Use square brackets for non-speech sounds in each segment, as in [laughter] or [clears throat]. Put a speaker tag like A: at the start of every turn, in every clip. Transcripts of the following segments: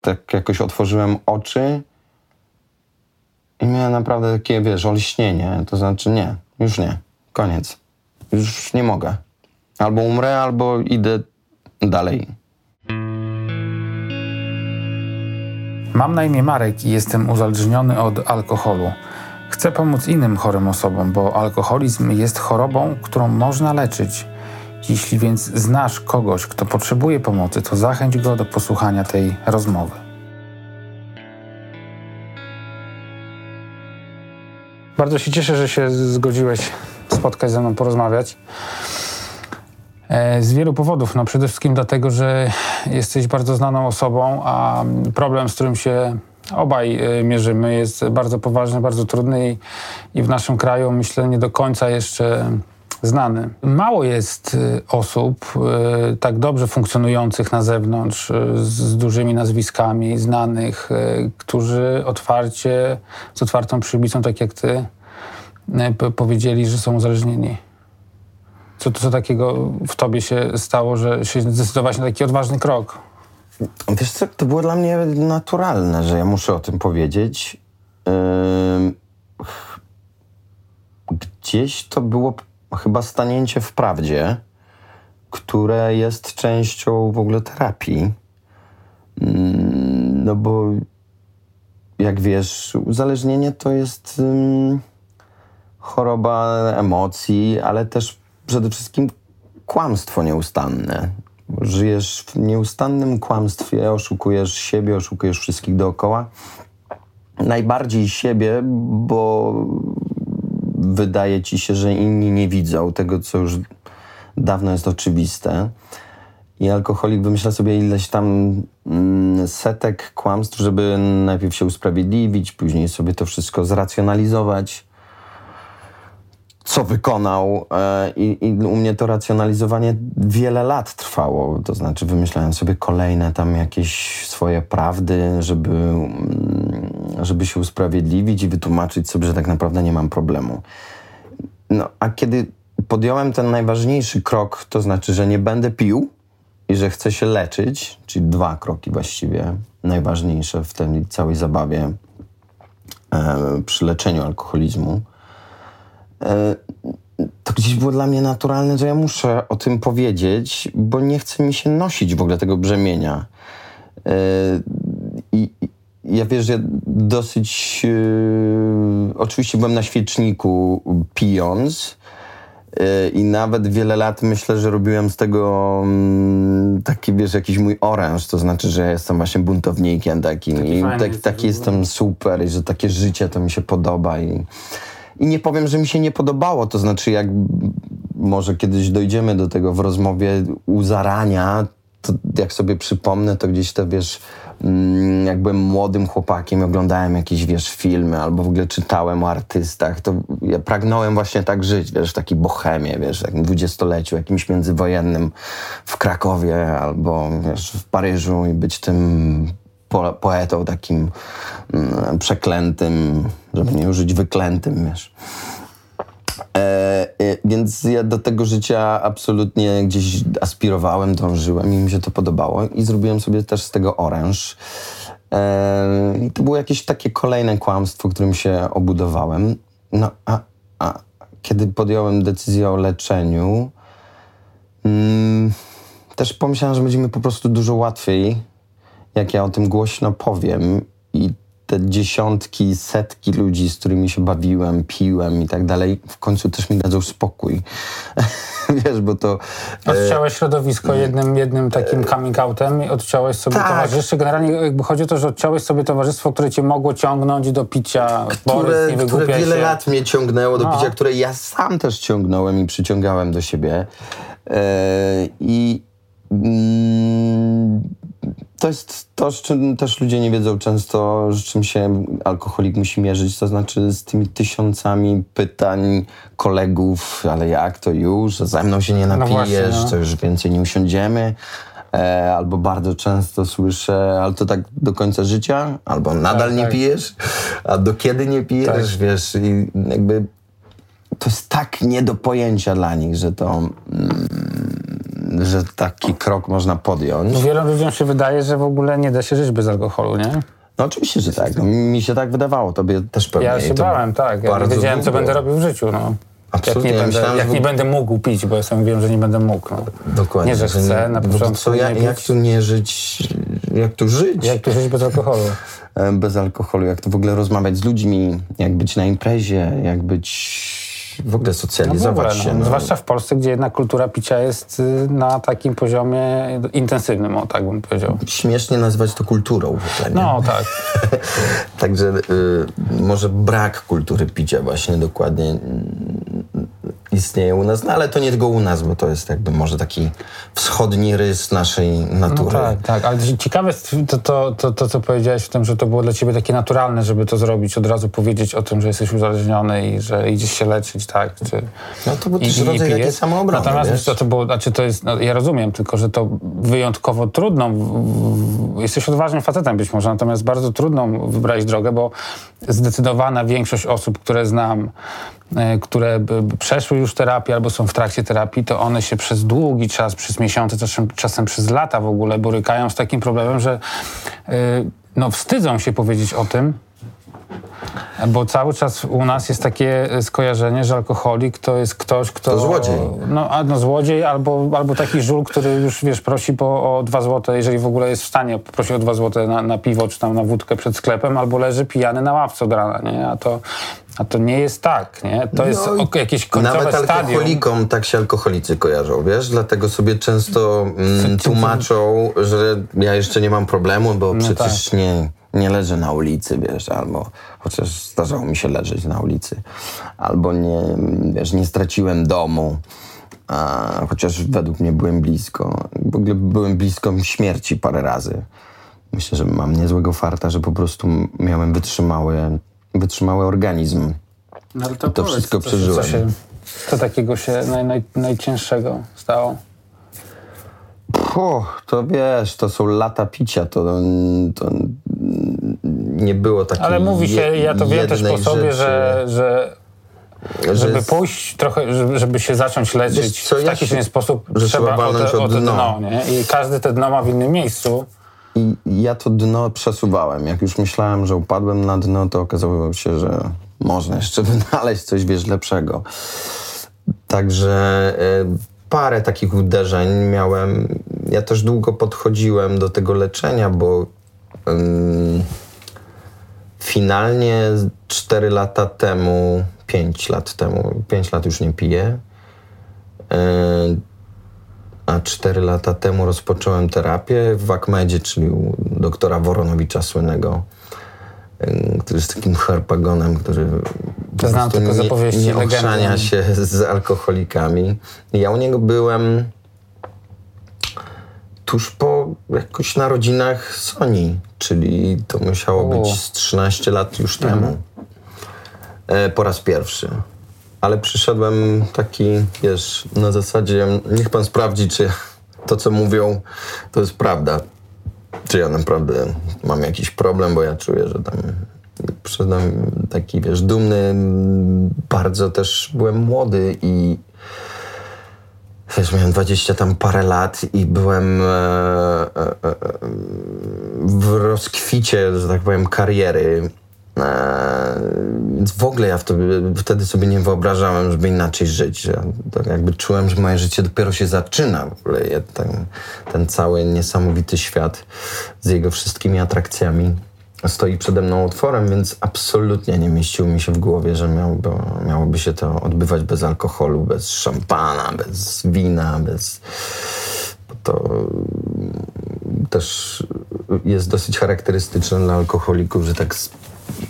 A: tak jakoś otworzyłem oczy i miałem naprawdę takie, wiesz, olśnienie. To znaczy nie, już nie, koniec. Już nie mogę. Albo umrę, albo idę dalej.
B: Mam na imię Marek i jestem uzależniony od alkoholu. Chcę pomóc innym chorym osobom, bo alkoholizm jest chorobą, którą można leczyć. Jeśli więc znasz kogoś, kto potrzebuje pomocy, to zachęć go do posłuchania tej rozmowy. Bardzo się cieszę, że się zgodziłeś spotkać ze mną, porozmawiać. E, z wielu powodów. No przede wszystkim dlatego, że jesteś bardzo znaną osobą, a problem, z którym się obaj e, mierzymy, jest bardzo poważny, bardzo trudny i, i w naszym kraju myślę nie do końca jeszcze znany. Mało jest e, osób tak dobrze funkcjonujących na zewnątrz, z dużymi nazwiskami, znanych, którzy otwarcie, z otwartą przybicą, tak jak ty, powiedzieli, że są uzależnieni. Co, co takiego w tobie się stało, że się zdecydowałeś na taki odważny krok?
A: Wiesz co, to było dla mnie naturalne, że ja muszę o tym powiedzieć. Yy, gdzieś to było chyba stanięcie w prawdzie, które jest częścią w ogóle terapii. Yy, no bo jak wiesz, uzależnienie to jest yy, choroba emocji, ale też przede wszystkim kłamstwo nieustanne. Żyjesz w nieustannym kłamstwie, oszukujesz siebie, oszukujesz wszystkich dookoła. Najbardziej siebie, bo wydaje ci się, że inni nie widzą tego, co już dawno jest oczywiste. I alkoholik wymyśla sobie ileś tam mm, setek kłamstw, żeby najpierw się usprawiedliwić, później sobie to wszystko zracjonalizować co wykonał e, I, i, u mnie to racjonalizowanie wiele lat trwało. To znaczy wymyślałem sobie kolejne tam jakieś swoje prawdy, żeby, mm, żeby się usprawiedliwić i wytłumaczyć sobie, że tak naprawdę nie mam problemu. No, a kiedy podjąłem ten najważniejszy krok, to znaczy, że nie będę pił i że chcę się leczyć, czyli dwa kroki właściwie najważniejsze w tej całej zabawie e, przy leczeniu alkoholizmu, E, to gdzieś było dla mnie naturalne, że ja muszę o tym powiedzieć, bo nie chce mi się nosić w ogóle tego brzemienia. E, I ja wiesz, że dosyć. E, oczywiście byłem na świeczniku pijąc. I nawet wiele lat myślę, że robiłem z tego mm, taki, wiesz, jakiś mój oręż, to znaczy, że jestem właśnie buntownikiem takim taki i tak, taki jestem super i że takie życie to mi się podoba i i nie powiem, że mi się nie podobało, to znaczy jak może kiedyś dojdziemy do tego w rozmowie u zarania, to jak sobie przypomnę, to gdzieś to wiesz, jak byłem młodym chłopakiem, oglądałem jakieś, wiesz, filmy albo w ogóle czytałem o artystach, to ja pragnąłem właśnie tak żyć, wiesz, w takiej bohemie, wiesz, w takim dwudziestoleciu, jakimś międzywojennym w Krakowie albo, wiesz, w Paryżu i być tym po, poetą takim mm, przeklętym, żeby nie użyć wyklętym, wiesz. E, e, więc ja do tego życia absolutnie gdzieś aspirowałem, dążyłem i mi się to podobało i zrobiłem sobie też z tego oręż. E, I to było jakieś takie kolejne kłamstwo, którym się obudowałem. No a, a kiedy podjąłem decyzję o leczeniu, mm, też pomyślałem, że będzie mi po prostu dużo łatwiej jak ja o tym głośno powiem i te dziesiątki, setki ludzi, z którymi się bawiłem, piłem i tak dalej, w końcu też mi dadzą spokój. [laughs] Wiesz, bo to...
B: E, odciąłeś środowisko jednym, jednym takim coming outem i odciąłeś sobie tak. towarzyszy. Generalnie jakby chodzi o to, że odciąłeś sobie towarzystwo, które cię mogło ciągnąć do picia.
A: Które, Borys, które wiele się. lat mnie ciągnęło do no. picia, które ja sam też ciągnąłem i przyciągałem do siebie. E, I... Mm, to jest to, z czym też ludzie nie wiedzą często, z czym się alkoholik musi mierzyć, to znaczy z tymi tysiącami pytań kolegów, ale jak to już, ze mną się nie napijesz, no właśnie, no. to już więcej nie usiądziemy. E, albo bardzo często słyszę, ale to tak do końca życia, albo nadal tak, nie tak. pijesz, a do kiedy nie pijesz, tak. wiesz, i jakby to jest tak nie do pojęcia dla nich, że to... Mm, że taki krok można podjąć.
B: No wielu ludziom się wydaje, że w ogóle nie da się żyć bez alkoholu, nie?
A: No oczywiście, że tak. No, mi się tak wydawało, tobie też pewnie.
B: Ja się bałem, tak. Ja wiedziałem, co będę robił w życiu, no.
A: Absolutnie,
B: Jak,
A: ja
B: nie, będę,
A: myślałem,
B: jak
A: że-
B: nie będę mógł pić, bo ja sobie wiem, że nie będę mógł. No.
A: Dokładnie.
B: Nie, że chcę, na
A: no to
B: początku
A: co, jak, jak tu nie żyć, jak tu żyć
B: Jak tu żyć bez alkoholu? [laughs]
A: e, bez alkoholu, jak to w ogóle rozmawiać z ludźmi, jak być na imprezie, jak być w ogóle
B: No w
A: socjalizować
B: ogóle,
A: się.
B: no.
A: No.
B: Zwłaszcza w Polsce, gdzie jednak kultura picia jest y, na takim poziomie intensywnym, o tak bym powiedział.
A: Śmiesznie nazywać to kulturą w ogóle, nie?
B: No tak. [laughs]
A: Także y, może brak kultury picia właśnie dokładnie istnieje u nas, no ale to nie tylko u nas, bo to jest jakby może taki wschodni rys naszej
B: No
A: natury.
B: tak, tak. Ale ciekawe jest to, to, to, to, co powiedziałeś o tym, że to było dla ciebie takie naturalne, żeby to zrobić, od razu powiedzieć o tym, że jesteś uzależniony i że idziesz się leczyć, tak? Czy,
A: No to był też
B: i
A: rodzaj takiej samoobrony,
B: Natomiast
A: wiesz?
B: co, to było, znaczy to jest, no, ja rozumiem, tylko że to wyjątkowo trudną, w- w- jesteś odważnym facetem być może, natomiast bardzo trudną wybrać drogę, bo zdecydowana większość osób, które znam, które by, by przeszły już terapię albo są w trakcie terapii, to one się przez długi czas, przez miesiące, czasem, czasem przez lata w ogóle borykają z takim problemem, że e, no, wstydzą się powiedzieć o tym, bo cały czas u nas jest takie e, skojarzenie, że alkoholik to jest ktoś, kto...
A: To złodziej.
B: No, no złodziej albo, albo taki żul, który już, wiesz, prosi po, o dwa złote, jeżeli w ogóle jest w stanie, prosi o dwa złote na, na piwo czy tam na wódkę przed sklepem, albo leży pijany na ławce od rana, nie? A to, a to nie jest tak, nie? To jest
A: No i
B: ok, jakieś końcowe
A: Nawet
B: stadium.
A: alkoholikom tak się alkoholicy kojarzą, wiesz? Dlatego sobie często mm, tłumaczą, że ja jeszcze nie mam problemu, bo
B: No
A: przecież
B: tak.
A: nie, nie leżę na ulicy, wiesz, albo chociaż zdarzało mi się leżeć na ulicy, albo nie, wiesz, nie straciłem domu. A, chociaż według mnie byłem blisko. W ogóle byłem blisko śmierci parę razy. Myślę, że mam niezłego farta, że po prostu miałem wytrzymały, wytrzymały organizm.
B: No, ale
A: to
B: powiedz,
A: wszystko
B: co
A: przeżyłem.
B: Co, się, co takiego się naj, naj, najcięższego stało?
A: Puh, to wiesz, to są lata picia, to, to nie było takiej
B: Ale mówi się,
A: je-
B: ja to wiem też po sobie,
A: rzeczy,
B: że, że
A: że
B: żeby pójść trochę, żeby, żeby się zacząć leczyć
A: co,
B: w
A: ja
B: taki
A: się-
B: się, sposób,
A: że
B: trzeba
A: trzeba
B: o
A: walnąć
B: te,
A: o
B: o
A: dno.
B: dno, nie? I każdy te dno ma w innym miejscu.
A: I ja to dno przesuwałem. Jak już myślałem, że upadłem na dno, to okazało się, że można jeszcze [laughs] wynaleźć coś, wiesz, lepszego. Także e, parę takich uderzeń miałem. Ja też długo podchodziłem do tego leczenia, bo finalnie 4 lata temu, 5 lat temu, 5 lat już nie piję. E, a 4 lata temu rozpocząłem terapię w Akmedzie, czyli u doktora Woronowicza słynnego, który jest takim harpagonem, który
B: Znam tylko
A: nie, nie się [laughs] z alkoholikami. Ja u niego byłem tuż po jakoś narodzinach Soni, czyli to musiało
B: O. Mhm.
A: być z 13 lat już temu. E, po raz pierwszy. Ale przyszedłem taki, wiesz, na zasadzie, niech pan sprawdzi, czy to, co mówią, to jest prawda. Czy ja naprawdę mam jakiś problem, bo ja czuję, że tam przyszedłem taki, wiesz, dumny, bardzo też byłem młody i wiesz, miałem 20 tam parę lat i byłem e, e, e, w rozkwicie, że tak powiem, kariery. E, więc w ogóle ja w to, wtedy sobie nie wyobrażałem, żeby inaczej żyć. Ja tak jakby czułem, że moje życie dopiero się zaczyna. W ogóle ja ten, ten cały niesamowity świat z jego wszystkimi atrakcjami stoi przede mną otworem, więc absolutnie nie mieściło mi się w głowie, że miałoby, miałoby się to odbywać bez alkoholu, bez szampana, bez wina, bez... To też jest dosyć charakterystyczne dla alkoholików, że tak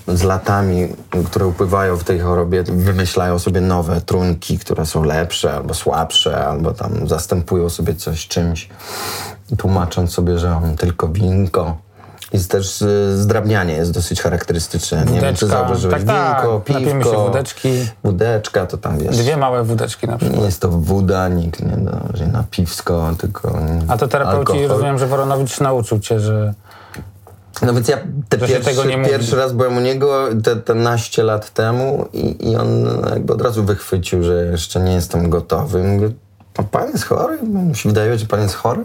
A: z, latami, które upływają w tej chorobie, wymyślają sobie nowe trunki, które są lepsze albo słabsze, albo tam zastępują sobie coś czymś, tłumacząc sobie, że on tylko winko. Jest też y, zdrabnianie jest dosyć charakterystyczne. Nie wiem, czy
B: Wódeczka.
A: zauważyłeś.
B: Tak,
A: Winko,
B: tak. Napijmy
A: piwko,
B: się wódeczki.
A: wódeczka, to tam wiesz.
B: Dwie małe wódeczki na przykład.
A: Nie jest to woda, nikt nie da na piwsko, tylko
B: A to terapeuci,
A: alkohol.
B: rozumiem, że Woronowicz nauczył cię, że...
A: No więc ja pierwszy,
B: tego nie mówi.
A: pierwszy raz byłem u niego te, te naście lat temu i, i on jakby od razu wychwycił, że jeszcze nie jestem gotowy. Mówię, A pan jest chory? No, mi się wydaje, że pan jest chory.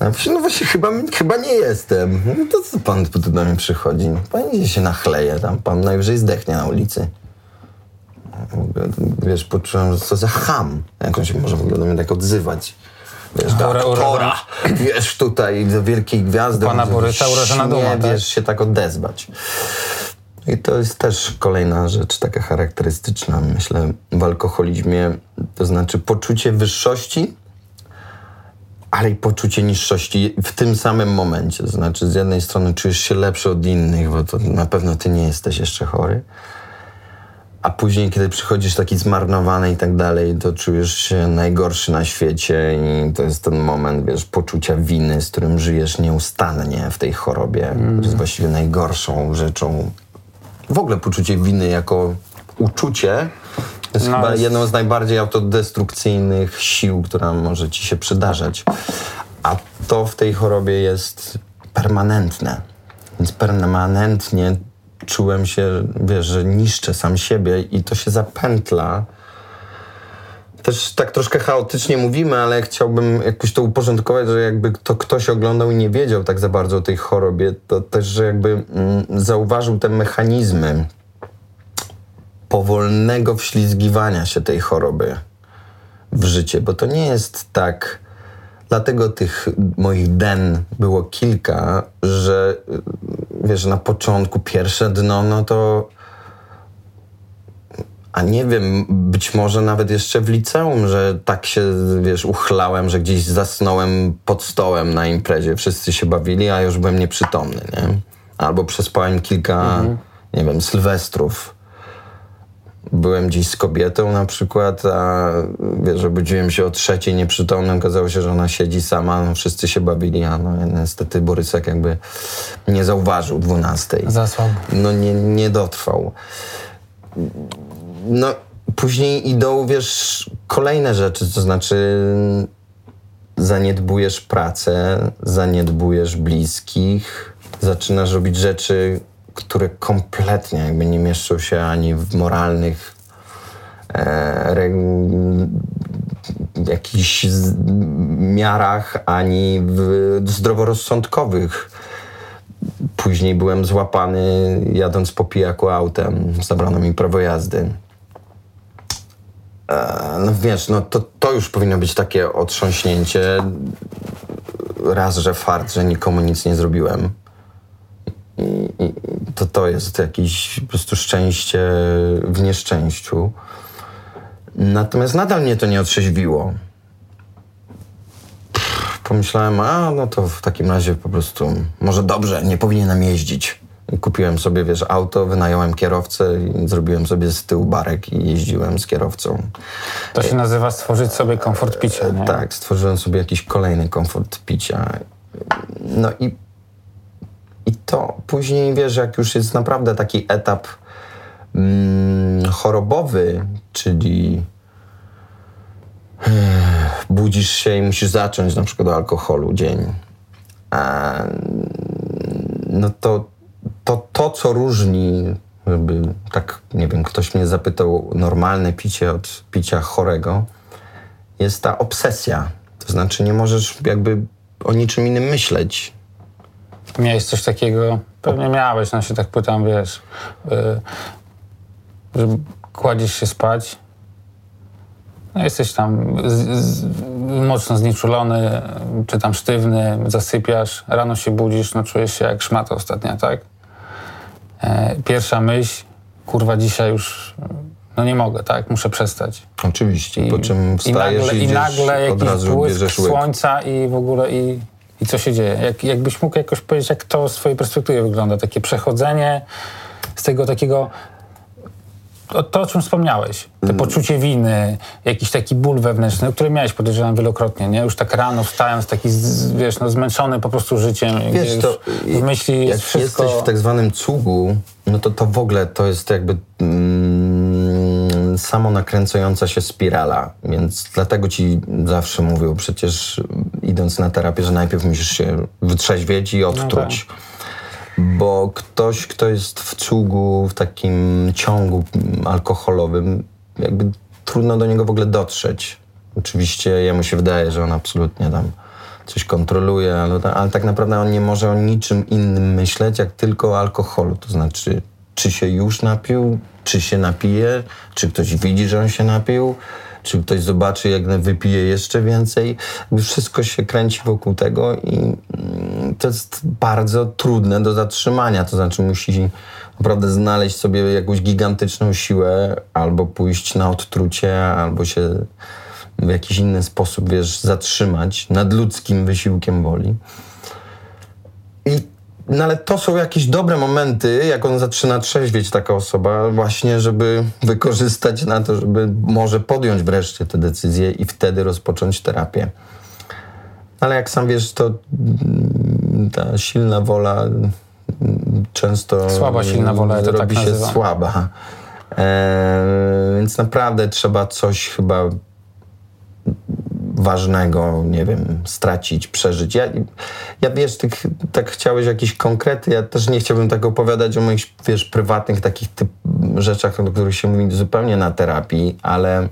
A: Ja mówię, no właśnie, chyba, chyba nie jestem. No to co pan tu do mnie przychodzi? No, Pan idzie się nachleje, tam pan najwyżej zdechnie na ulicy. Wiesz, poczułem, że co za ham. Jak on się może w ogóle do mnie tak odzywać. Wiesz, do
B: Ura-
A: aktora, wiesz, tutaj do wielkiej gwiazdy.
B: Pana
A: może
B: Borysa urażona
A: nie
B: duma, tak?
A: wiesz się tak odezwać. I to jest też kolejna rzecz taka charakterystyczna, myślę, w alkoholizmie. To znaczy poczucie wyższości, ale i poczucie niższości w tym samym momencie. To znaczy, z jednej strony czujesz się lepszy od innych, bo to na pewno ty nie jesteś jeszcze chory. A później, kiedy przychodzisz taki zmarnowany i tak dalej, to czujesz się najgorszy na świecie i to jest ten moment, wiesz, poczucia winy, z którym żyjesz nieustannie w tej chorobie. To jest właściwie najgorszą rzeczą. W ogóle poczucie winy jako uczucie to jest
B: No,
A: chyba
B: jest-
A: jedną z najbardziej autodestrukcyjnych sił, która może ci się przydarzać. A to w tej chorobie jest permanentne. Więc permanentnie czułem się, wiesz, że niszczę sam siebie i to się zapętla. Też tak troszkę chaotycznie mówimy, ale chciałbym jakoś to uporządkować, że jakby to ktoś oglądał i nie wiedział tak za bardzo o tej chorobie, to też, że jakby mm, zauważył te mechanizmy powolnego wślizgiwania się tej choroby w życie, bo to nie jest tak. Dlatego tych moich den było kilka, że y, wiesz, na początku pierwsze dno, no to. A nie wiem, być może nawet jeszcze w liceum, że tak się, wiesz, uchlałem, że gdzieś zasnąłem pod stołem na imprezie. Wszyscy się bawili, a już byłem nieprzytomny, nie? Albo przespałem kilka, nie wiem, sylwestrów byłem gdzieś z kobietą na przykład, a wiesz, obudziłem się o trzeciej nieprzytomny, okazało się, że ona siedzi sama, no, wszyscy się bawili, a no niestety Borysek jakby nie zauważył dwunastej.
B: Za słabo.
A: No nie, nie dotrwał. No później idą, wiesz, kolejne rzeczy, to znaczy zaniedbujesz pracę, zaniedbujesz bliskich, zaczynasz robić rzeczy, które kompletnie jakby nie mieszczą się ani w moralnych e, re, jakichś miarach, ani w zdroworozsądkowych. Później byłem złapany jadąc po pijaku autem, zabrano mi prawo jazdy. E, no wiesz, no to, to już powinno być takie otrząśnięcie. Raz, że fart, że nikomu nic nie zrobiłem. To to jest jakieś po prostu szczęście w nieszczęściu. Natomiast nadal mnie to nie otrzeźwiło. Pomyślałem, a no to w takim razie po prostu może dobrze, nie powinienem jeździć. Kupiłem sobie, wiesz, auto, wynająłem kierowcę i zrobiłem sobie z tyłu barek i jeździłem z kierowcą.
B: To się nazywa stworzyć sobie komfort picia, nie?
A: Tak, stworzyłem sobie jakiś kolejny komfort picia. No i to później, wiesz, jak już jest naprawdę taki etap mm, chorobowy, czyli eh, budzisz się i musisz zacząć na przykład od alkoholu dzień, a, no to, to to, co różni, żeby tak, nie wiem, ktoś mnie zapytał, normalne picie od picia chorego, jest ta obsesja. To znaczy nie możesz jakby o niczym innym myśleć.
B: Miałeś coś takiego? Pewnie miałeś, no się tak pytam, wiesz, y, że kładziesz się spać, no jesteś tam z, z, mocno znieczulony, czy tam sztywny, zasypiasz, rano się budzisz, no czujesz się jak szmata ostatnia, tak? E, pierwsza myśl, kurwa dzisiaj już, no nie mogę, tak? Muszę przestać.
A: Oczywiście. po czym
B: I
A: wstajesz
B: nagle,
A: i,
B: i
A: idziesz,
B: nagle jakiś błysk słońca i w ogóle i, i co się dzieje? Jak, jakbyś mógł jakoś powiedzieć, jak to z twojej perspektywy wygląda? Takie przechodzenie z tego takiego to, o czym wspomniałeś, to
A: Mm.
B: poczucie winy, jakiś taki ból wewnętrzny, który miałeś, podejrzewam, wielokrotnie, nie? Już tak rano wstając, taki, wiesz, no, zmęczony po prostu życiem.
A: Wiesz, to
B: w myśli
A: jak
B: wszystko...
A: jesteś w tak zwanym cugu, no to to w ogóle to jest jakby mm, samo nakręcająca się spirala, więc dlatego ci zawsze mówią przecież idąc na terapię, że najpierw musisz się wytrzeźwieć i odtruć. Bo ktoś, kto jest w cugu, w takim ciągu alkoholowym, jakby trudno do niego w ogóle dotrzeć. Oczywiście jemu się wydaje, że on absolutnie tam coś kontroluje, ale, ale tak naprawdę on nie może o niczym innym myśleć, jak tylko o alkoholu. To znaczy, czy się już napił, czy się napije, czy ktoś widzi, że on się napił, czy ktoś zobaczy, jak wypije jeszcze więcej. Wszystko się kręci wokół tego i mm, to jest bardzo trudne do zatrzymania. To znaczy musi naprawdę znaleźć sobie jakąś gigantyczną siłę albo pójść na odtrucie, albo się w jakiś inny sposób, wiesz, zatrzymać nadludzkim wysiłkiem woli. I no ale to są jakieś dobre momenty, jak on zaczyna trzeźwieć, taka osoba, właśnie, żeby wykorzystać na to, żeby może podjąć wreszcie te decyzje i wtedy rozpocząć terapię. Ale jak sam wiesz, to mm, ta silna wola mm, często.
B: Słaba silna wola, to
A: robi
B: tak
A: się
B: nazywam.
A: słaba. E, więc naprawdę trzeba coś chyba ważnego, nie wiem, stracić, przeżyć. Ja, ja wiesz, ty, tak chciałeś jakieś konkrety, ja też nie chciałbym tak opowiadać o moich, wiesz, prywatnych takich typ, rzeczach, o których się mówi zupełnie na terapii, ale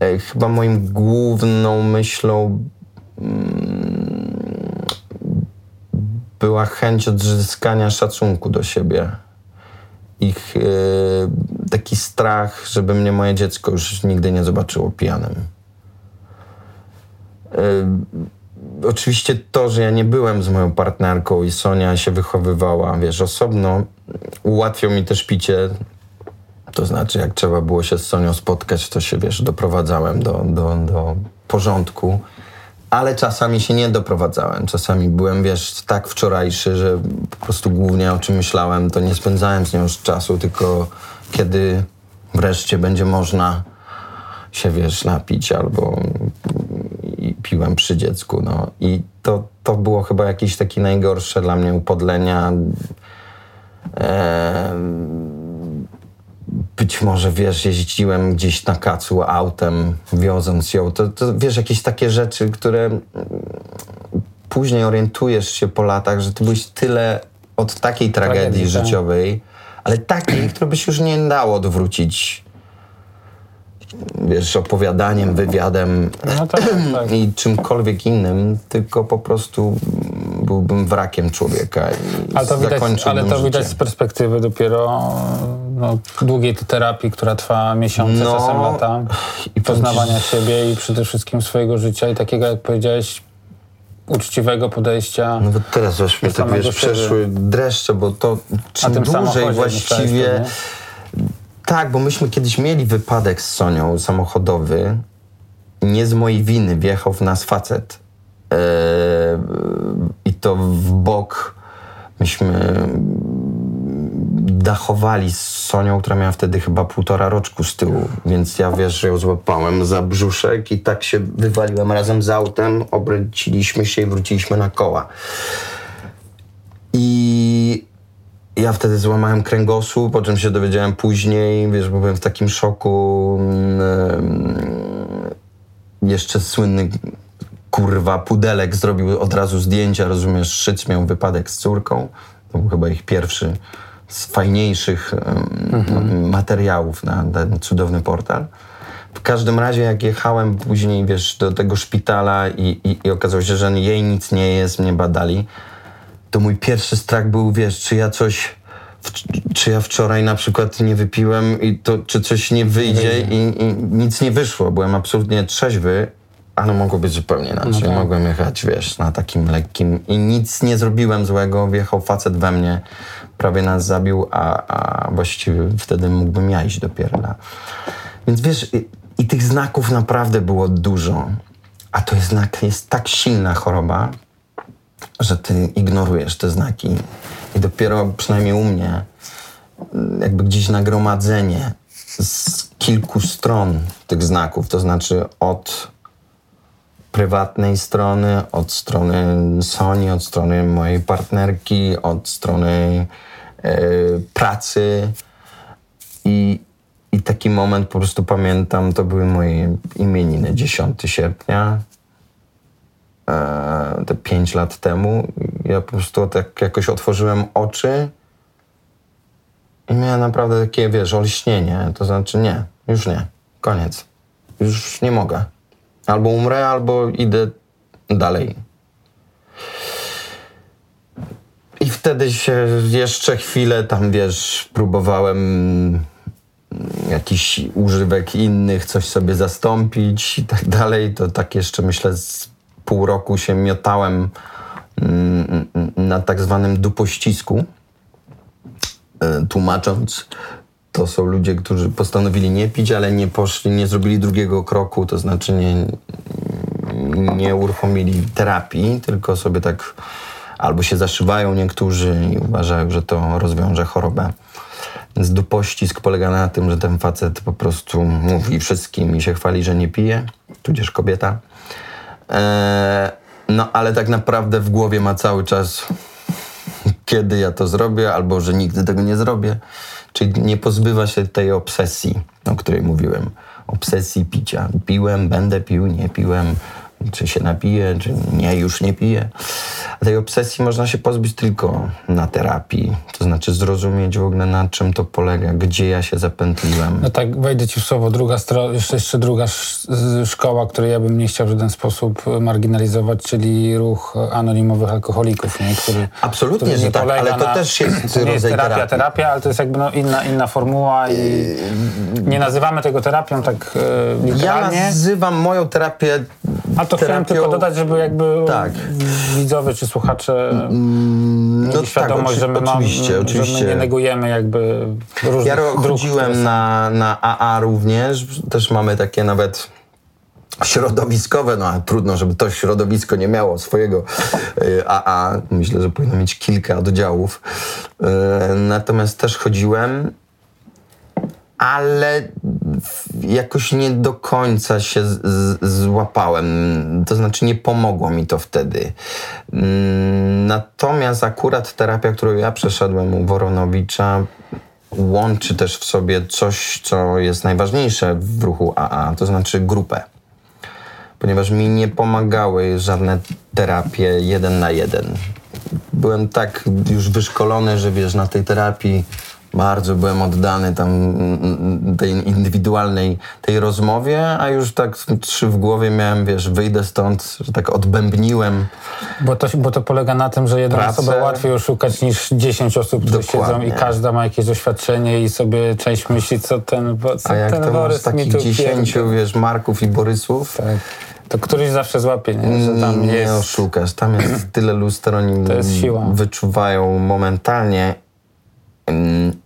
A: e, chyba moim główną myślą mm, była chęć odzyskania szacunku do siebie. Ich e, taki strach, żeby mnie moje dziecko już nigdy nie zobaczyło pijanym. Oczywiście to, że ja nie byłem z moją partnerką i Sonia się wychowywała, wiesz, osobno, ułatwiał mi też picie. To znaczy, jak trzeba było się z Sonią spotkać, to się, wiesz, doprowadzałem do, do, do porządku. Ale czasami się nie doprowadzałem. Czasami byłem, wiesz, tak wczorajszy, że po prostu głównie o czym myślałem, to nie spędzałem z nią już czasu, tylko kiedy wreszcie będzie można się, wiesz, napić albo piłem przy dziecku, no. I to, to było chyba jakieś takie najgorsze dla mnie upodlenia. być może, wiesz, jeździłem gdzieś na kacu autem, wioząc ją. To, to, wiesz, jakieś takie rzeczy, które później orientujesz się po latach, że ty byłeś tyle od takiej tragedii, tragedii tak. życiowej, ale takiej, które byś już nie dało odwrócić wiesz, opowiadaniem, wywiadem no tak, tak. [clears throat] i czymkolwiek innym, tylko po prostu byłbym wrakiem człowieka i
B: ale to widać, Ale to widać z perspektywy dopiero no, długiej terapii, która trwa miesiące, no, czasem lata, i poznawania siebie i przede wszystkim swojego życia i takiego, jak powiedziałeś, uczciwego podejścia.
A: No teraz właśnie tak wiesz, przeszły dreszcze, bo to czym dłużej właściwie... Tak, bo myśmy kiedyś mieli wypadek z Sonią samochodowy. Nie z mojej winy wjechał w nas facet. Eee, I to w bok myśmy dachowali z Sonią, która miała wtedy chyba półtora roczku z tyłu, więc ja wiesz, że ją złapałem za brzuszek i tak się wywaliłem razem z autem, obróciliśmy się i wróciliśmy na koła. I ja wtedy złamałem kręgosłup, po czym się dowiedziałem później, wiesz, bo byłem w takim szoku. Jeszcze słynny kurwa pudelek zrobił od razu zdjęcia, rozumiesz, Szyc miał wypadek z córką. To był chyba ich pierwszy z fajniejszych mhm. materiałów na ten cudowny portal. W każdym razie, jak jechałem później, wiesz, do tego szpitala i, i, i okazało się, że jej nic nie jest, mnie badali, to mój pierwszy strach był, wiesz, czy ja coś, czy ja wczoraj na przykład nie wypiłem i to, czy coś nie wyjdzie i, i nic nie wyszło. Byłem absolutnie trzeźwy, ale mogło być zupełnie inaczej. No tak. Mogłem jechać, wiesz, na takim lekkim i nic nie zrobiłem złego. Wjechał facet we mnie, prawie nas zabił, a, a właściwie wtedy mógłbym ja iść dopiero na... Więc wiesz, i, i tych znaków naprawdę było dużo. A to jest, znak, jest tak silna choroba, że ty ignorujesz te znaki. I dopiero przynajmniej u mnie jakby gdzieś nagromadzenie z kilku stron tych znaków, to znaczy od prywatnej strony, od strony Sony, od strony mojej partnerki, od strony e, pracy. I, i taki moment po prostu pamiętam, to były moje imieniny 10 sierpnia te pięć lat temu. Ja po prostu tak jakoś otworzyłem oczy i miałem naprawdę takie, wiesz, olśnienie. To znaczy nie, już nie, koniec. Już nie mogę. Albo umrę, albo idę dalej. I wtedy się jeszcze chwilę tam, wiesz, próbowałem jakiś używek innych, coś sobie zastąpić i tak dalej. To tak jeszcze myślę z pół roku się miotałem mm, na tak zwanym dupościsku, e, tłumacząc to są ludzie, którzy postanowili nie pić, ale nie poszli, nie zrobili drugiego kroku, to znaczy nie, nie uruchomili terapii, tylko sobie tak albo się zaszywają niektórzy i uważają, że to rozwiąże chorobę. Więc dupościsk polega na tym, że ten facet po prostu mówi wszystkim i się chwali, że nie pije, tudzież kobieta. Eee, no ale tak naprawdę w głowie ma cały czas, kiedy ja to zrobię, albo że nigdy tego nie zrobię. Czyli nie pozbywa się tej obsesji, o której mówiłem. Obsesji picia. Piłem, będę pił, nie piłem, czy się napiję, czy nie, już nie piję. A tej obsesji można się pozbyć tylko na terapii. To znaczy zrozumieć w ogóle na czym to polega, gdzie ja się zapętliłem.
B: No tak, wejdę ci w słowo. Druga jeszcze, jeszcze druga szkoła, której ja bym nie chciał w żaden sposób marginalizować, czyli ruch anonimowych alkoholików, nie? Który,
A: Absolutnie, który że tak, ale to na, też jest [clears throat]
B: to nie jest terapia, terapii. terapia, ale to jest jakby no inna, inna formuła i yy, nie nazywamy tego terapią tak e, literalnie.
A: Ja nazywam moją terapię
B: A to terapią... chciałem tylko dodać, żeby jakby tak. widzowie czy słuchacze mm, mieli no świadomość, tak, że, my oczywiście, mam, oczywiście. że my nie negujemy jakby różnych
A: Ja chodziłem na, na AA również, też mamy takie nawet środowiskowe, no a trudno, żeby to środowisko nie miało swojego AA. Y, Myślę, że powinno mieć kilka oddziałów. Y, natomiast też chodziłem ale jakoś nie do końca się z, z, złapałem. To znaczy, nie pomogło mi to wtedy. Mm, natomiast akurat terapia, którą ja przeszedłem u Woronowicza, łączy też w sobie coś, co jest najważniejsze w ruchu AA, to znaczy grupę. Ponieważ mi nie pomagały żadne terapie jeden na jeden. Byłem tak już wyszkolony, że wiesz, na tej terapii bardzo byłem oddany tam mm, mm, tej indywidualnej tej rozmowie, a już tak trzy w głowie miałem, wiesz, wyjdę stąd, że tak odbębniłem.
B: Bo to, bo to polega na tym, że jedną pracę. osobę łatwiej oszukać niż dziesięć osób, które Dokładnie. siedzą i każda ma jakieś doświadczenie i sobie część myśli, co ten co
A: A jak
B: ten
A: to Borys masz takich dziesięciu, wiesz, Marków i Borysów,
B: tak. To któryś zawsze złapie, nie? Że
A: tam nie jest... oszukasz. Tam jest tyle lustro, oni wyczuwają momentalnie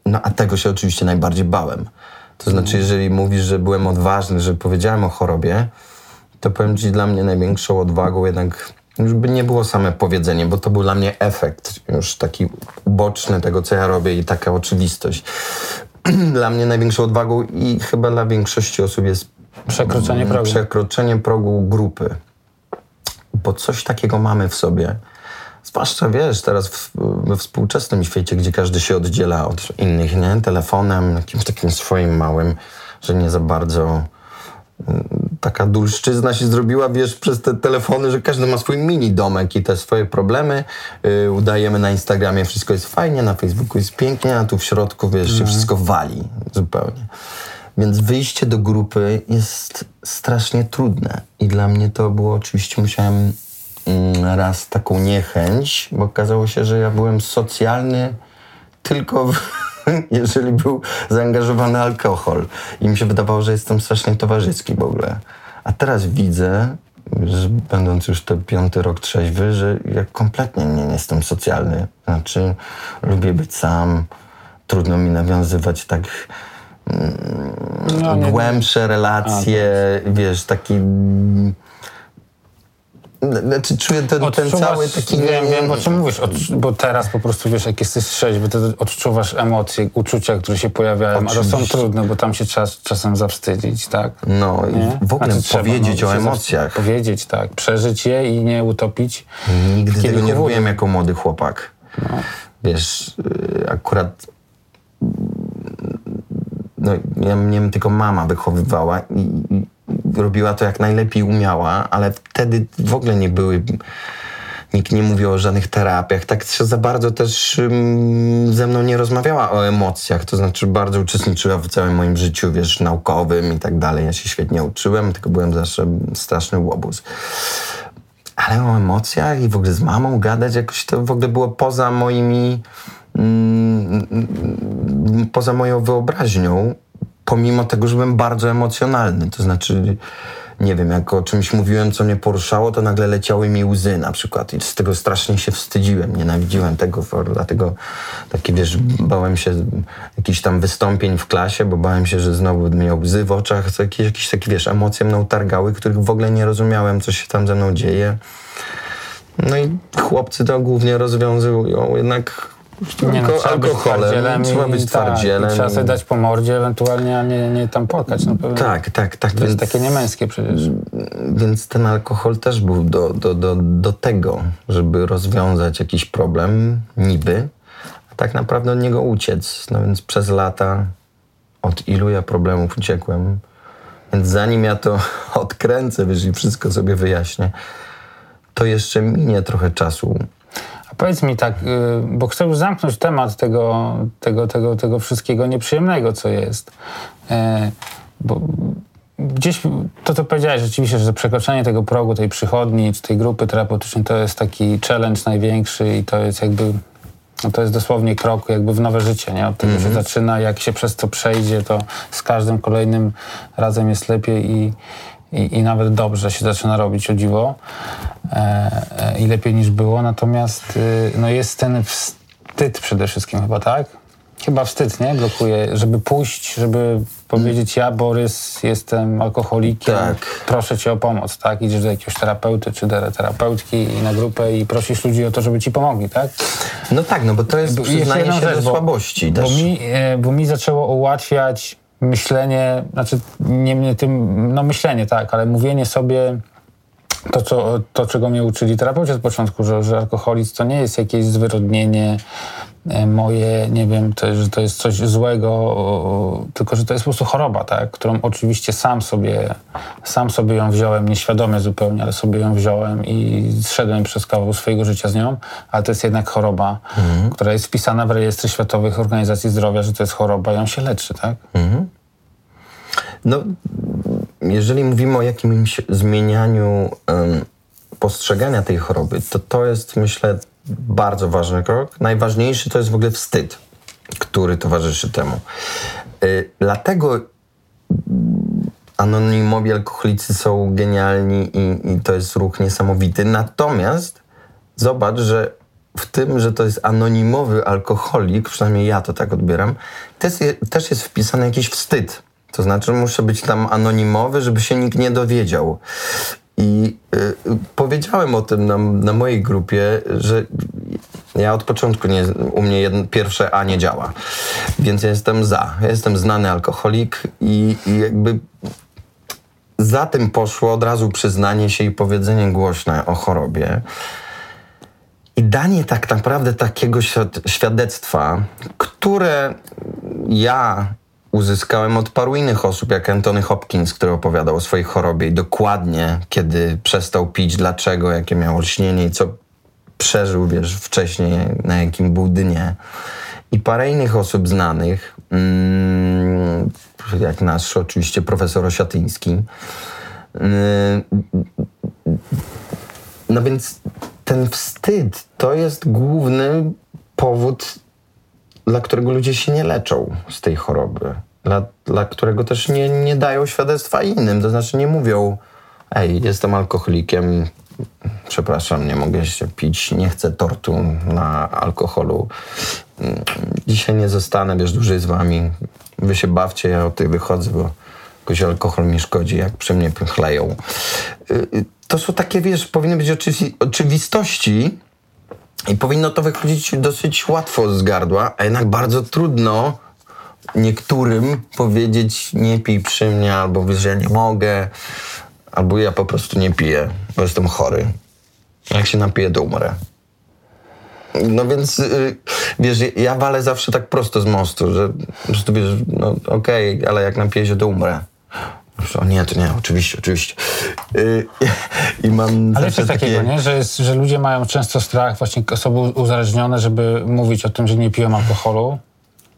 A: no a tego się oczywiście najbardziej bałem. To znaczy, mhm. jeżeli mówisz, że byłem odważny, że powiedziałem o chorobie, to powiem ci, dla mnie największą odwagą jednak już by nie było same powiedzenie, bo to był dla mnie efekt już taki uboczny tego, co ja robię i taka oczywistość. [clears throat] dla mnie największą odwagą i chyba dla większości osób jest
B: przekroczenie progu.
A: Przekroczenie progu grupy. Bo coś takiego mamy w sobie, Zwłaszcza wiesz, teraz w, we współczesnym świecie, gdzie każdy się oddziela od innych, nie? Telefonem, jakimś takim swoim małym, że nie za bardzo mm, taka dulszczyzna się zrobiła, wiesz, przez te telefony, że każdy ma swój mini domek i te swoje problemy. Yy, udajemy na Instagramie, wszystko jest fajnie, na Facebooku jest pięknie, a tu w środku, wiesz, się mhm. wszystko wali zupełnie. Więc wyjście do grupy jest strasznie trudne. I dla mnie to było oczywiście, musiałem Mm, raz taką niechęć, bo okazało się, że ja byłem socjalny tylko w, [laughs] jeżeli był zaangażowany alkohol. I mi się wydawało, że jestem strasznie towarzyski w ogóle. A teraz widzę, że będąc już ten piąty rok trzeźwy, że ja kompletnie nie jestem socjalny. Znaczy, lubię być sam, trudno mi nawiązywać tak mm, no, głębsze relacje, A, wiesz, taki znaczy czuję ten, ten cały taki...
B: Wiem, wiem o czym mówisz, bo teraz po prostu wiesz, jak jesteś trzeźwy, to odczuwasz emocje, uczucia, które się pojawiają, Oczywiście. a to są trudne, bo tam się czas, czasem zawstydzić, tak?
A: No i w ogóle znaczy, powiedzieć trzeba, no, o emocjach.
B: Powiedzieć, tak. Przeżyć je i nie utopić.
A: Nigdy tego nie robiłem jako młody chłopak. No. Wiesz, y, akurat no, ja, mnie tylko mama wychowywała i, i robiła to jak najlepiej umiała, ale wtedy w ogóle nie były nikt nie mówił o żadnych terapiach. Tak się za bardzo też ym, ze mną nie rozmawiała o emocjach, to znaczy bardzo uczestniczyła w całym moim życiu, wiesz, naukowym i tak dalej. Ja się świetnie uczyłem, tylko byłem zawsze straszny łobuz. Ale o emocjach i w ogóle z mamą gadać jakoś to w ogóle było poza moimi, mm, poza moją wyobraźnią, pomimo tego, że byłem bardzo emocjonalny. To znaczy nie wiem, jak o czymś mówiłem, co mnie poruszało, to nagle leciały mi łzy na przykład i z tego strasznie się wstydziłem, nienawidziłem tego, dlatego takie, wiesz, bałem się jakichś tam wystąpień w klasie, bo bałem się, że znowu miał łzy w oczach, co jakieś, jakieś takie, wiesz, emocje mną targały, których w ogóle nie rozumiałem, co się tam ze mną dzieje. No i chłopcy to głównie rozwiązują jednak
B: nie, no, trzeba alkoholem,
A: być trzeba być
B: tak,
A: twardzielem.
B: trzeba sobie dać po mordzie ewentualnie, a nie, nie tam płakać. No.
A: Tak, tak, tak.
B: To więc, jest takie niemęskie przecież.
A: Więc ten alkohol też był do, do, do, do tego, żeby rozwiązać jakiś problem, niby, a tak naprawdę od niego uciec. No więc przez lata od ilu ja problemów uciekłem. Więc zanim ja to [laughs] odkręcę, wiesz, i wszystko sobie wyjaśnię, to jeszcze minie trochę czasu
B: Powiedz mi tak, y, bo chcę już zamknąć temat tego, tego, tego, tego wszystkiego nieprzyjemnego, co jest. E, bo gdzieś to, co powiedziałeś rzeczywiście, że przekroczenie tego progu, tej przychodni, czy tej grupy terapeutycznej, to jest taki challenge największy i to jest jakby, no to jest dosłownie krok jakby w nowe życie, nie? Od tego mm -hmm. się mhm. zaczyna, jak się przez to przejdzie, to z każdym kolejnym razem jest lepiej i, i, i nawet dobrze się zaczyna robić o dziwo e, e, i lepiej niż było. Natomiast y, no jest ten wstyd przede wszystkim chyba, tak? Chyba wstyd, nie? Blokuje, żeby pójść, żeby powiedzieć ja, Borys, jestem alkoholikiem, tak. proszę cię o pomoc, tak? Idziesz do jakiegoś terapeuty czy terapeutki na grupę i prosisz ludzi o to, żeby ci pomogli, tak?
A: No tak, no bo to jest przyznanie się do słabości
B: bo, też. Bo mi, e, bo mi zaczęło ułatwiać myślenie, znaczy nie mnie tym, no myślenie tak, ale mówienie sobie to, co, to czego mnie uczyli terapeuci od początku, że, że alkoholizm to nie jest jakieś zwyrodnienie moje, nie wiem, to, że to jest coś złego, tylko że to jest po prostu choroba, tak, którą oczywiście sam sobie, sam sobie ją wziąłem, nieświadomie zupełnie, ale sobie ją wziąłem i zszedłem przez kawał swojego życia z nią, ale to jest jednak choroba, mhm. która jest wpisana w rejestry światowych organizacji zdrowia, że to jest choroba i ją się leczy, tak? Mhm.
A: No, jeżeli mówimy o jakimś zmienianiu um, postrzegania tej choroby, to to jest, myślę, bardzo ważny krok. Najważniejszy to jest w ogóle wstyd, który towarzyszy temu. Y, dlatego anonimowi alkoholicy są genialni i, i to jest ruch niesamowity. Natomiast zobacz, że w tym, że to jest anonimowy alkoholik, przynajmniej ja to tak odbieram, też, też jest wpisany jakiś wstyd. To znaczy, muszę być tam anonimowy, żeby się nikt nie dowiedział. I y, powiedziałem o tym na, na, mojej grupie, że ja od początku nie, u mnie jedno, pierwsze A nie działa. Więc ja jestem za. Ja jestem znany alkoholik i, i jakby za tym poszło od razu przyznanie się i powiedzenie głośne o chorobie. I danie tak naprawdę takiego świadectwa, które ja uzyskałem od paru innych osób, jak Anthony Hopkins, który opowiadał o swojej chorobie i dokładnie kiedy przestał pić, dlaczego, jakie miał lśnienie i co przeżył, wiesz, wcześniej, na jakim był dnie. I parę innych osób znanych, mm, jak nasz oczywiście profesor Osiatyński. Mm, no więc ten wstyd to jest główny powód dla którego ludzie się nie leczą z tej choroby, dla, dla którego też nie, nie dają świadectwa innym, to znaczy nie mówią, ej, jestem alkoholikiem, przepraszam, nie mogę się pić, nie chcę tortu na alkoholu, dzisiaj nie zostanę, wiesz, dłużej z wami, wy się bawcie, ja od tej wychodzę, bo jakoś alkohol mi szkodzi, jak przy mnie chleją. Y, y, to są takie, wiesz, powinny być oczywistości, i powinno to wychodzić dosyć łatwo z gardła, a jednak bardzo trudno niektórym powiedzieć nie pij przy mnie, albo że ja nie mogę, albo ja po prostu nie piję, bo jestem chory. Jak się napiję, to umrę. No więc, yy, wiesz, ja walę zawsze tak prosto z mostu, że po prostu wiesz, no okej, okay, ale jak napiję się, to umrę. O nie, to nie, oczywiście, oczywiście. Yy, [laughs] I mam
B: Ale jest coś takiego, nie? Że, jest, że ludzie mają często strach, właśnie osoby uzależnione, żeby mówić o tym, że nie piją alkoholu.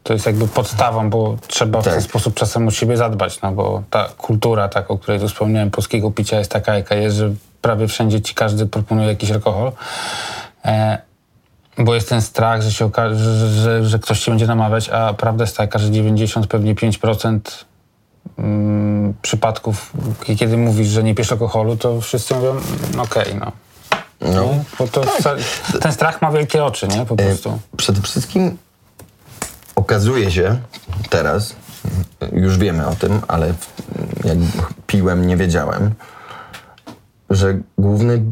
B: To jest jakby podstawą, bo trzeba w ten
A: Tak.
B: sposób czasem o siebie zadbać, no bo ta kultura, tak, o której tu wspomniałem, polskiego picia jest taka, jaka jest, że prawie wszędzie ci każdy proponuje jakiś alkohol. E, bo jest ten strach, że, się oka- że, że, że ktoś ci będzie namawiać, a prawda jest taka, że 90, pewnie 5% mm, przypadków, kiedy mówisz, że nie pijesz alkoholu, to wszyscy mówią, "Mm, okej, no.
A: No.
B: Nie? Bo to, ten strach ma wielkie oczy, nie? Po prostu.
A: Przede wszystkim okazuje się teraz, już wiemy o tym, ale jak piłem, nie wiedziałem, że główny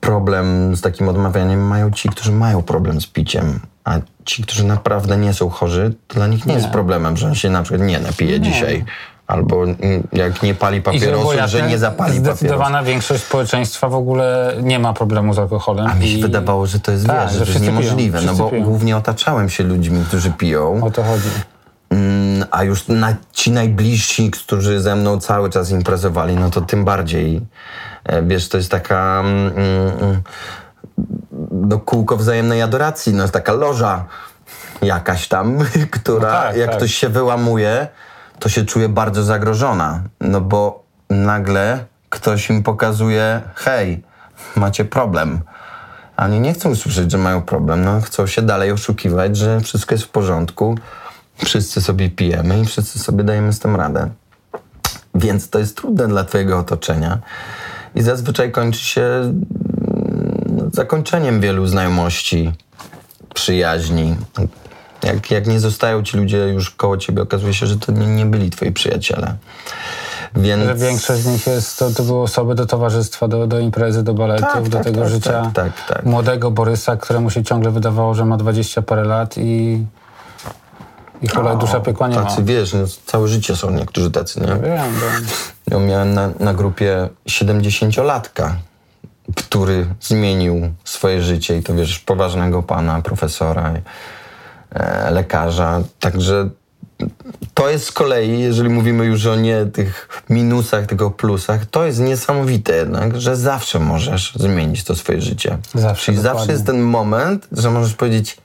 A: problem z takim odmawianiem mają ci, którzy mają problem z piciem. A ci, którzy naprawdę nie są chorzy, to dla nich nie, jest problemem, że on się na przykład nie napije dzisiaj. Albo jak nie pali
B: że,
A: papierosów,
B: ja
A: że nie zapali papierosów.
B: Zdecydowana większość społeczeństwa w ogóle nie ma problemu z alkoholem.
A: A mi się
B: i
A: wydawało, że to jest,
B: Tak, że
A: że to jest
B: wszyscy piją,
A: niemożliwe, no bo
B: piją.
A: głównie otaczałem się ludźmi, którzy piją.
B: O to chodzi.
A: Mm, A już na, ci najbliżsi, którzy ze mną cały czas imprezowali, no to tym bardziej. E, Wiesz, to jest taka mm, mm, no, kółko wzajemnej adoracji, no taka loża jakaś tam, [laughs] która
B: No tak,
A: jak
B: tak.
A: ktoś się wyłamuje, to się czuje bardzo zagrożona, no bo nagle ktoś im pokazuje, hej, macie problem. A oni nie chcą usłyszeć, że mają problem, no chcą się dalej oszukiwać, że wszystko jest w porządku, wszyscy sobie pijemy i wszyscy sobie dajemy z tym radę. Więc to jest trudne dla twojego otoczenia i zazwyczaj kończy się zakończeniem wielu znajomości, przyjaźni. Jak, jak nie zostają ci ludzie już koło ciebie, okazuje się, że to nie, nie byli twoi przyjaciele. Więc...
B: Że większość z nich jest, to, to były osoby do towarzystwa, do, do imprezy, do baletów,
A: Tak,
B: do
A: tak,
B: tego
A: tak,
B: życia
A: tak, tak, tak.
B: młodego Borysa, któremu się ciągle wydawało, że ma 20 parę lat i, i hulaj dusza piekła nie ma.
A: Tacy, wiesz, no, całe życie są niektórzy tacy, nie?
B: Wiem, wiem.
A: Ja miałem na, na grupie 70-latka, który zmienił swoje życie i to wiesz, poważnego pana, profesora, e, lekarza. Także to jest z kolei, jeżeli mówimy już o nie tych minusach, tylko o plusach, to jest niesamowite jednak, że zawsze możesz zmienić to swoje życie.
B: Zawsze,
A: Czyli
B: dokładnie.
A: zawsze jest ten moment, że możesz powiedzieć,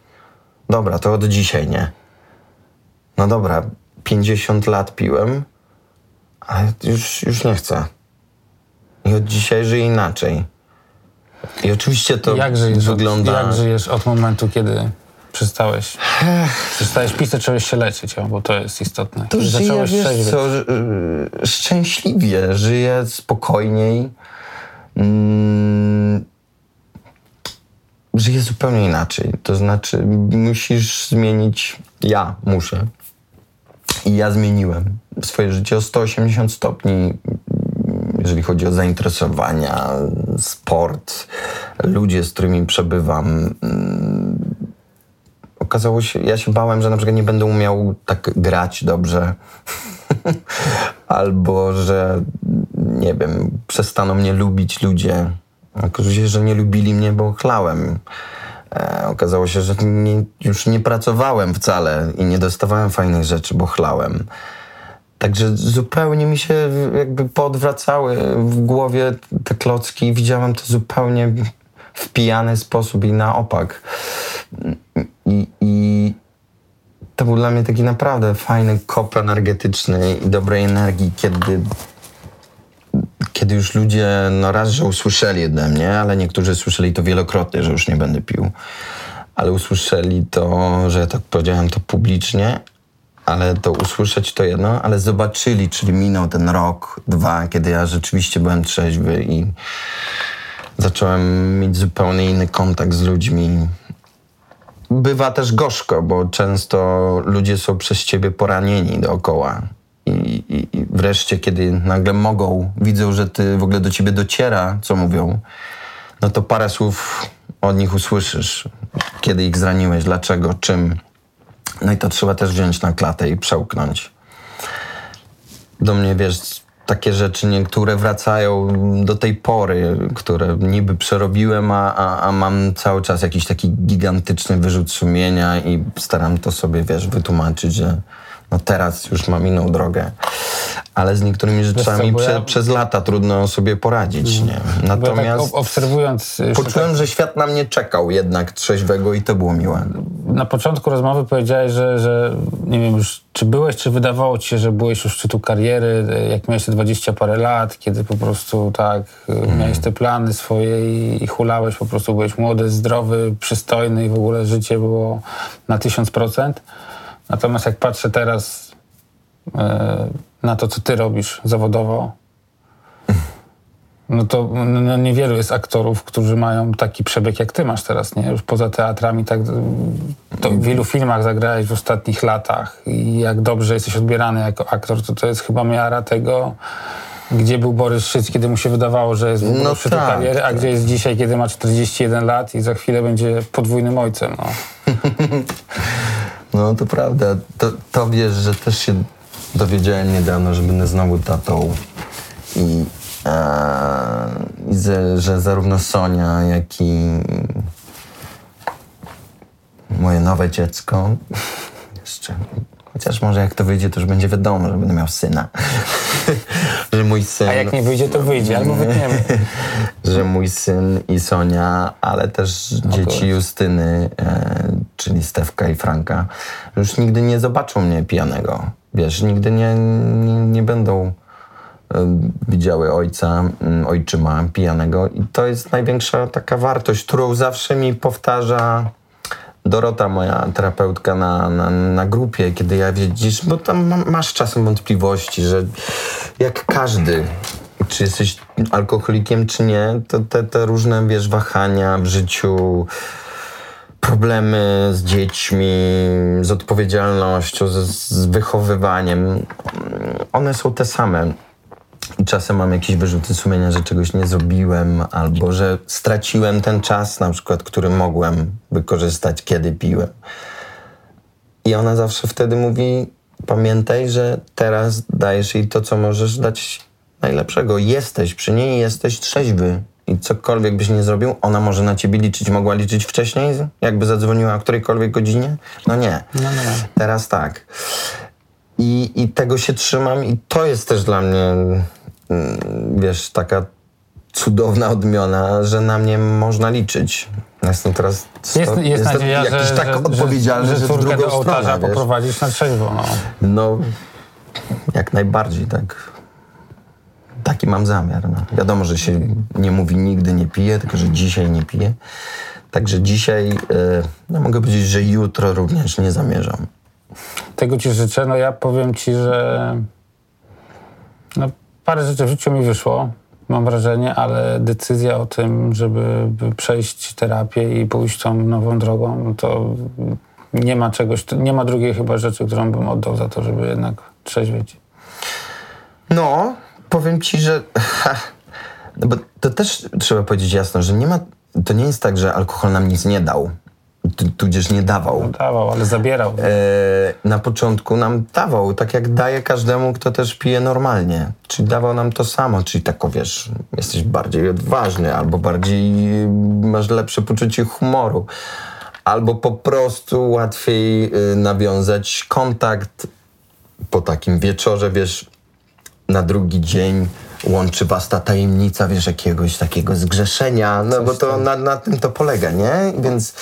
A: dobra, to od dzisiaj nie. No dobra, 50 lat piłem, ale już, już nie chcę. I od dzisiaj żyję inaczej. I oczywiście to
B: Jak żyjesz,
A: wygląda...
B: od, jak żyjesz od momentu, kiedy przestałeś, przestałeś pić, zacząłeś się leczyć, bo to jest istotne.
A: To żyję,
B: zacząłeś
A: wiesz co, y, szczęśliwie, żyję spokojniej. Mm, żyję zupełnie inaczej. To znaczy, musisz zmienić. Ja muszę. I ja zmieniłem swoje życie o 180 stopni, jeżeli chodzi o zainteresowania, sport, ludzie, z którymi przebywam. Mm, Okazało się, ja się bałem, że na przykład nie będę umiał tak grać dobrze. [laughs] Albo że, nie wiem, przestaną mnie lubić ludzie. Okazało się, że nie lubili mnie, bo chlałem. E, okazało się, że nie, już nie pracowałem wcale i nie dostawałem fajnych rzeczy, bo chlałem. Także zupełnie mi się jakby poodwracały w głowie te klocki i widziałem to zupełnie w pijany sposób i na opak. I, I to był dla mnie taki naprawdę fajny kop energetyczny i dobrej energii, kiedy, kiedy już ludzie, no raz, że usłyszeli ode mnie, ale niektórzy słyszeli to wielokrotnie, że już nie będę pił. Ale usłyszeli to, że ja tak powiedziałem to publicznie, ale to usłyszeć to jedno, ale zobaczyli, czyli minął ten rok, dwa, kiedy ja rzeczywiście byłem trzeźwy i zacząłem mieć zupełnie inny kontakt z ludźmi. Bywa też gorzko, bo często ludzie są przez ciebie poranieni dookoła. I, i, I wreszcie, kiedy nagle mogą, widzą, że ty w ogóle do ciebie dociera, co mówią, no to parę słów od nich usłyszysz, kiedy ich zraniłeś, dlaczego, czym. No i to trzeba też wziąć na klatę i przełknąć. Do mnie, wiesz, takie rzeczy niektóre wracają do tej pory, które niby przerobiłem, a, a, a mam cały czas jakiś taki gigantyczny wyrzut sumienia i staram to sobie, wiesz, wytłumaczyć, że No teraz już mam inną drogę. Ale z niektórymi rzeczami
B: bo ja-
A: prze, przez lata trudno sobie poradzić, nie?
B: Bo ja tak
A: Natomiast
B: ob- obserwując,
A: poczułem, że świat na mnie czekał jednak trzeźwego i to było miłe.
B: na początku rozmowy powiedziałeś, że, że nie wiem już, czy byłeś, czy wydawało ci się, że byłeś u szczytu kariery, jak miałeś te 20 parę lat, kiedy po prostu tak, y, miałeś te plany swoje i, i hulałeś, po prostu byłeś młody, zdrowy, przystojny i w ogóle życie było na 1000%. Natomiast jak patrzę teraz y, na to, co ty robisz zawodowo, no to no, no niewielu jest aktorów, którzy mają taki przebieg jak ty masz teraz, nie? Już poza teatrami, tak to w wielu filmach zagrałeś w ostatnich latach i jak dobrze jesteś odbierany jako aktor, to to jest chyba miara tego, gdzie był Borys Szyc, kiedy mu się wydawało, że jest w
A: No tak,
B: kariery, a gdzie jest dzisiaj, kiedy ma 41 lat i za chwilę będzie podwójnym ojcem, no. [laughs]
A: No to prawda. To, to wiesz, że też się dowiedziałem niedawno, że będę znowu tatą. I, że, że zarówno Sonia, jak i moje nowe dziecko [laughs] jeszcze. Chociaż może jak to wyjdzie, to już będzie wiadomo, że będę miał syna. [laughs] że mój syn.
B: A jak nie wyjdzie, to wyjdzie, albo wytniemy. [laughs]
A: że mój syn i Sonia, ale też dzieci. Justyny, e, czyli Stefka i Franka, już nigdy nie zobaczą mnie pijanego. Wiesz, nigdy nie, nie, nie będą e, widziały ojca, mm, ojczyma pijanego i to jest największa taka wartość, którą zawsze mi powtarza Dorota, moja terapeutka na, na, na grupie, kiedy ja widzisz, bo tam ma, masz czasem wątpliwości, że jak każdy, czy jesteś alkoholikiem, czy nie, to te, te różne, wiesz, wahania w życiu, problemy z dziećmi, z odpowiedzialnością, z, z wychowywaniem, one są te same. I czasem mam jakieś wyrzuty sumienia, że czegoś nie zrobiłem, albo że straciłem ten czas, na przykład, który mogłem wykorzystać, kiedy piłem. I ona zawsze wtedy mówi: Pamiętaj, że teraz dajesz jej to, co możesz dać najlepszego. Jesteś przy niej, jesteś trzeźwy. I cokolwiek byś nie zrobił, ona może na ciebie liczyć. Mogła liczyć wcześniej, jakby zadzwoniła o którejkolwiek godzinie? No nie.
B: No nie.
A: Teraz tak. I, I tego się trzymam, i to jest też dla mnie, mm, wiesz, taka cudowna odmiana, że na mnie można liczyć. Jestem teraz
B: Jest, jest
A: jestem
B: nadzieja,
A: jakiś
B: że,
A: tak
B: że,
A: odpowiedzialny, że,
B: że
A: w
B: córkę
A: drugą
B: do
A: stronę,
B: poprowadzisz na trzeźwo, no.
A: No, jak najbardziej, tak. Taki mam zamiar. No. Wiadomo, że się nie mówi nigdy nie piję, tylko że dzisiaj nie piję. Także dzisiaj, e, no mogę powiedzieć, że jutro również nie zamierzam.
B: Tego ci życzę. No ja powiem ci, że no, parę rzeczy w życiu mi wyszło, mam wrażenie, ale decyzja o tym, żeby by przejść terapię i pójść tą nową drogą, no to nie ma czegoś, nie ma drugiej chyba rzeczy, którą bym oddał za to, żeby jednak trzeźwieć.
A: No, powiem ci, że. [laughs] No bo to też trzeba powiedzieć jasno, że nie ma. To nie jest tak, że alkohol nam nic nie dał. Tu- Tudzież nie dawał.
B: Dawał, ale zabierał.
A: E, na początku nam dawał, tak jak daje każdemu, kto też pije normalnie. Czyli dawał nam to samo, czyli tako wiesz, jesteś bardziej odważny, albo bardziej y, masz lepsze poczucie humoru, albo po prostu łatwiej y, nawiązać kontakt po takim wieczorze, wiesz, na drugi dzień łączy was ta tajemnica, wiesz, jakiegoś takiego zgrzeszenia, no bo to na, na tym to polega, nie? Więc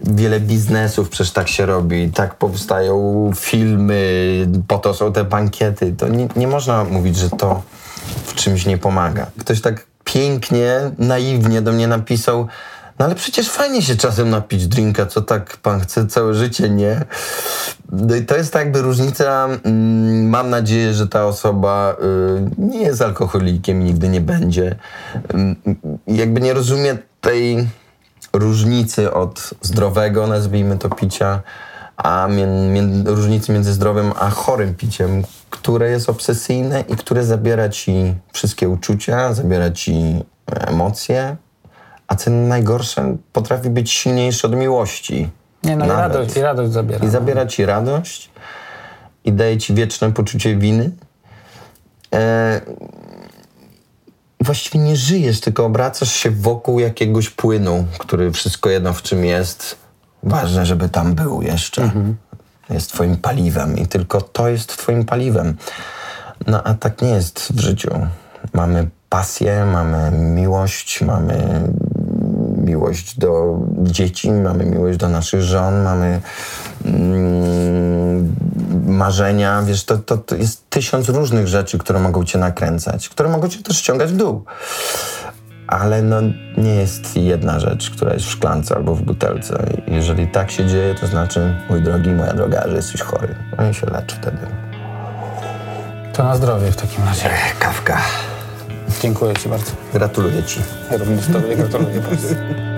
A: wiele biznesów przecież tak się robi, tak powstają filmy, po to są te bankiety. To nie, nie można mówić, że to w czymś nie pomaga. Ktoś tak pięknie, naiwnie do mnie napisał, no ale przecież fajnie się czasem napić drinka, co tak pan chce całe życie, nie? No i to jest tak jakby różnica. mm, Mam nadzieję, że ta osoba y, nie jest alkoholikiem, nigdy nie będzie. Ym, Jakby nie rozumie tej różnicy od zdrowego, nazwijmy to picia, a różnicy między zdrowym a chorym piciem, które jest obsesyjne i które zabiera ci wszystkie uczucia, zabiera ci emocje, a co najgorsze, potrafi być silniejsze od miłości.
B: Nie, no i radość, i radość zabiera.
A: I zabiera ci radość i daje ci wieczne poczucie winy. E, właściwie nie żyjesz, tylko obracasz się wokół jakiegoś płynu, który wszystko jedno w czym jest. Ważne, żeby tam był jeszcze. jest twoim paliwem i tylko to jest twoim paliwem. No a tak nie jest w życiu. Mamy pasję, mamy miłość, mamy miłość do dzieci, mamy miłość do naszych żon, mamy mm, marzenia. Wiesz, to, to, to jest tysiąc różnych rzeczy, które mogą cię nakręcać, które mogą cię też ściągać w dół. Ale no, nie jest jedna rzecz, która jest w szklance albo w butelce. Jeżeli tak się dzieje, to znaczy, mój drogi, moja droga, że jesteś chory. No i się lecz wtedy.
B: To na zdrowie w takim razie.
A: Kawka.
B: Dziękuję Ci bardzo.
A: Gratuluję ci.
B: Również Tobie gratuluję bardzo. [laughs]